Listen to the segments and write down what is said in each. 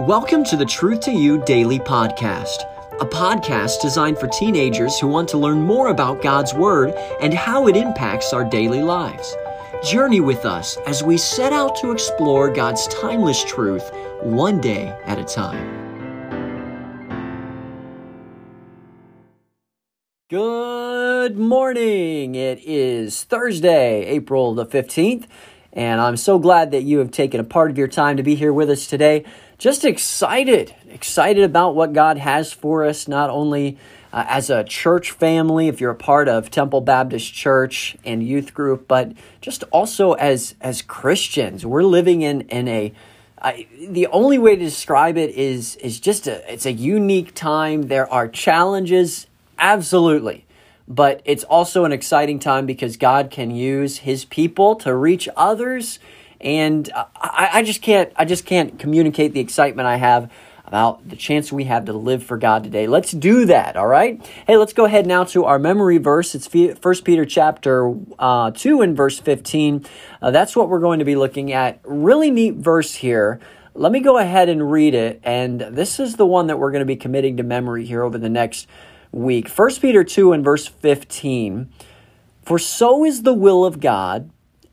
Welcome to the Truth to You Daily Podcast, a podcast designed for teenagers who want to learn more about God's Word and how it impacts our daily lives. Journey with us as we set out to explore God's timeless truth one day at a time. Good morning. It is Thursday, April the 15th, and I'm so glad that you have taken a part of your time to be here with us today. Just excited, excited about what God has for us, not only uh, as a church family, if you're a part of Temple Baptist Church and youth group, but just also as as Christians. We're living in in a I, the only way to describe it is is just a it's a unique time. There are challenges Absolutely. But it's also an exciting time because God can use his people to reach others. And I, I just can't I just can't communicate the excitement I have about the chance we have to live for God today. Let's do that, all right? Hey, let's go ahead now to our memory verse. It's First Peter chapter uh, 2 and verse 15. Uh, that's what we're going to be looking at. Really neat verse here. Let me go ahead and read it. And this is the one that we're going to be committing to memory here over the next week. 1 Peter 2 and verse 15. For so is the will of God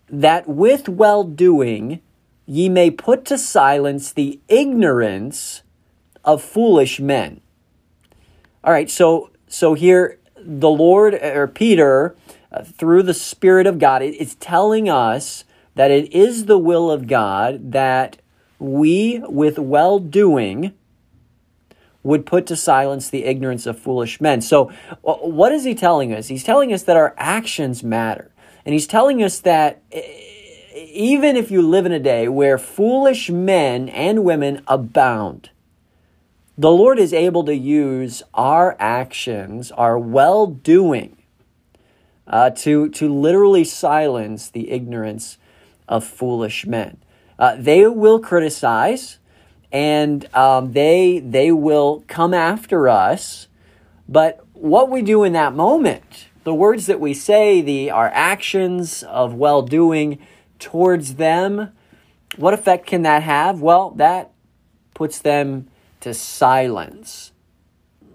that with well doing ye may put to silence the ignorance of foolish men. All right, so so here the Lord or Peter uh, through the Spirit of God it's telling us that it is the will of God that we with well doing would put to silence the ignorance of foolish men. So, what is he telling us? He's telling us that our actions matter. And he's telling us that even if you live in a day where foolish men and women abound, the Lord is able to use our actions, our well doing, uh, to, to literally silence the ignorance of foolish men. Uh, they will criticize, and um, they they will come after us. But what we do in that moment, the words that we say, the our actions of well doing towards them, what effect can that have? Well, that puts them to silence.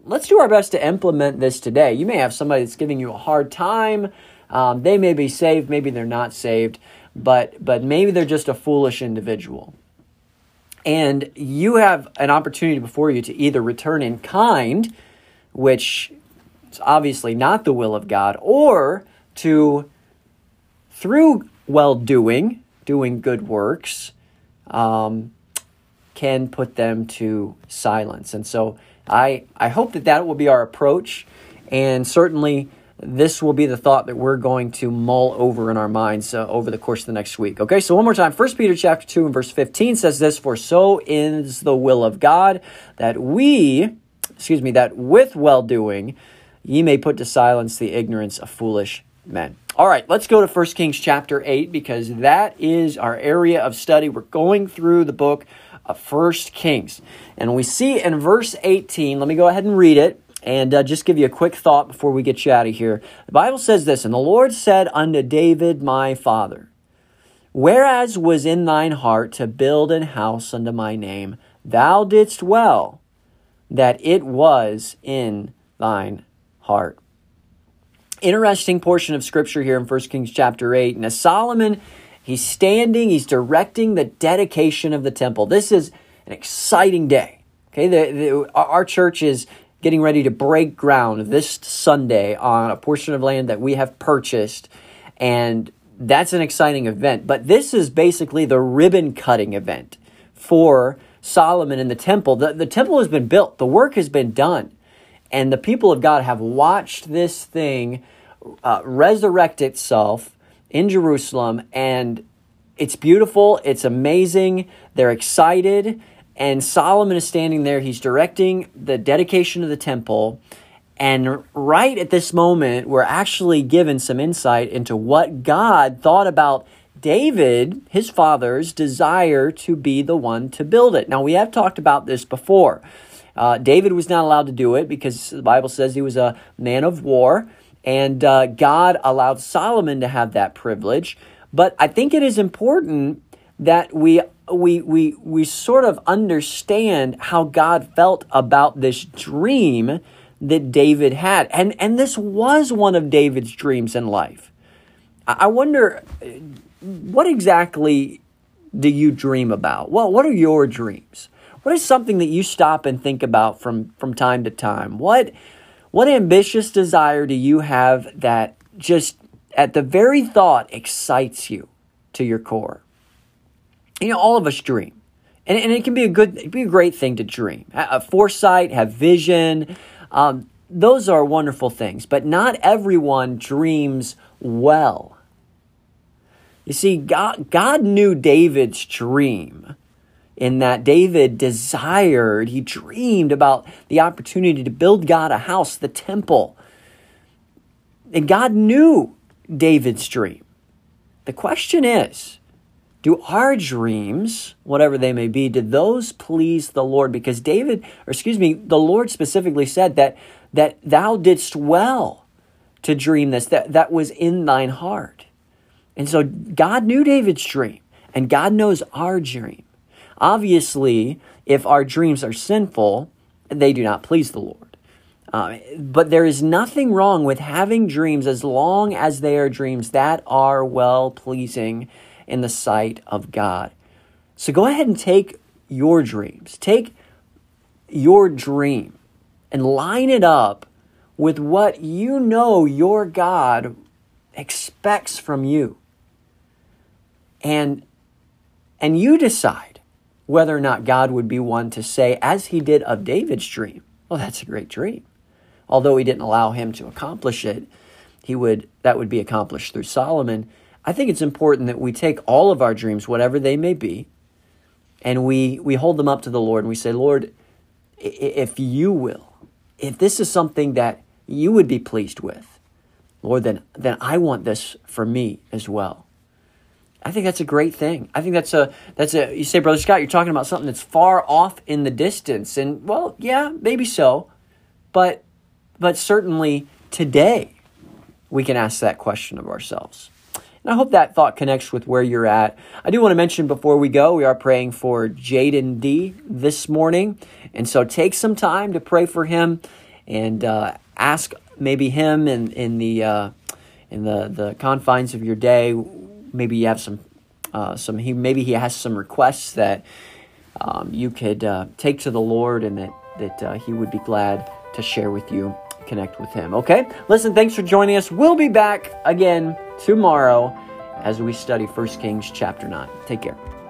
Let's do our best to implement this today. You may have somebody that's giving you a hard time. Um, they may be saved, maybe they're not saved, but but maybe they're just a foolish individual. And you have an opportunity before you to either return in kind, which is obviously not the will of God, or to, through well doing, doing good works, um, can put them to silence. And so I, I hope that that will be our approach. And certainly, this will be the thought that we're going to mull over in our minds uh, over the course of the next week. Okay, so one more time. First Peter chapter 2 and verse 15 says this, For so is the will of God that we, excuse me, that with well-doing ye may put to silence the ignorance of foolish men. All right, let's go to 1 Kings chapter 8 because that is our area of study. We're going through the book of 1 Kings. And we see in verse 18, let me go ahead and read it and uh, just give you a quick thought before we get you out of here. The Bible says this And the Lord said unto David, my father, Whereas was in thine heart to build an house unto my name, thou didst well that it was in thine heart. Interesting portion of scripture here in 1 Kings chapter 8. Now, Solomon, he's standing, he's directing the dedication of the temple. This is an exciting day. Okay, the, the, our church is getting ready to break ground this Sunday on a portion of land that we have purchased. And that's an exciting event. But this is basically the ribbon cutting event for Solomon in the temple. The, the temple has been built, the work has been done. And the people of God have watched this thing uh, resurrect itself in Jerusalem. And it's beautiful, it's amazing. They're excited. And Solomon is standing there. He's directing the dedication of the temple. And right at this moment, we're actually given some insight into what God thought about David, his father's desire to be the one to build it. Now, we have talked about this before. Uh, David was not allowed to do it because the Bible says he was a man of war, and uh, God allowed Solomon to have that privilege. But I think it is important that we we we we sort of understand how God felt about this dream that David had. And and this was one of David's dreams in life. I wonder uh, what exactly do you dream about? Well, what are your dreams? What is something that you stop and think about from from time to time? What what ambitious desire do you have that just at the very thought excites you to your core? You know, all of us dream. And, and it can be a good, be a great thing to dream. A foresight, have vision. Um, those are wonderful things, but not everyone dreams well. You see, God, God knew David's dream in that David desired, he dreamed about the opportunity to build God a house, the temple. And God knew David's dream. The question is, do our dreams, whatever they may be, did those please the Lord? Because David, or excuse me, the Lord specifically said that that thou didst well to dream this, that, that was in thine heart. And so God knew David's dream, and God knows our dream. Obviously, if our dreams are sinful, they do not please the Lord. Uh, but there is nothing wrong with having dreams as long as they are dreams that are well pleasing in the sight of God. So go ahead and take your dreams. Take your dream and line it up with what you know your God expects from you. And and you decide whether or not God would be one to say as he did of David's dream. Well, that's a great dream. Although he didn't allow him to accomplish it, he would that would be accomplished through Solomon. I think it's important that we take all of our dreams, whatever they may be, and we we hold them up to the Lord and we say, Lord, if you will, if this is something that you would be pleased with, Lord, then, then I want this for me as well. I think that's a great thing. I think that's a that's a you say, Brother Scott, you're talking about something that's far off in the distance. And well, yeah, maybe so. But but certainly today we can ask that question of ourselves. And I hope that thought connects with where you're at. I do want to mention before we go, we are praying for Jaden D this morning. And so take some time to pray for him and uh, ask maybe him in, in the uh, in the, the confines of your day. Maybe you have some uh, some he maybe he has some requests that um, you could uh, take to the Lord and that that uh, he would be glad to share with you connect with him. Okay? Listen, thanks for joining us. We'll be back again tomorrow as we study 1 Kings chapter 9. Take care.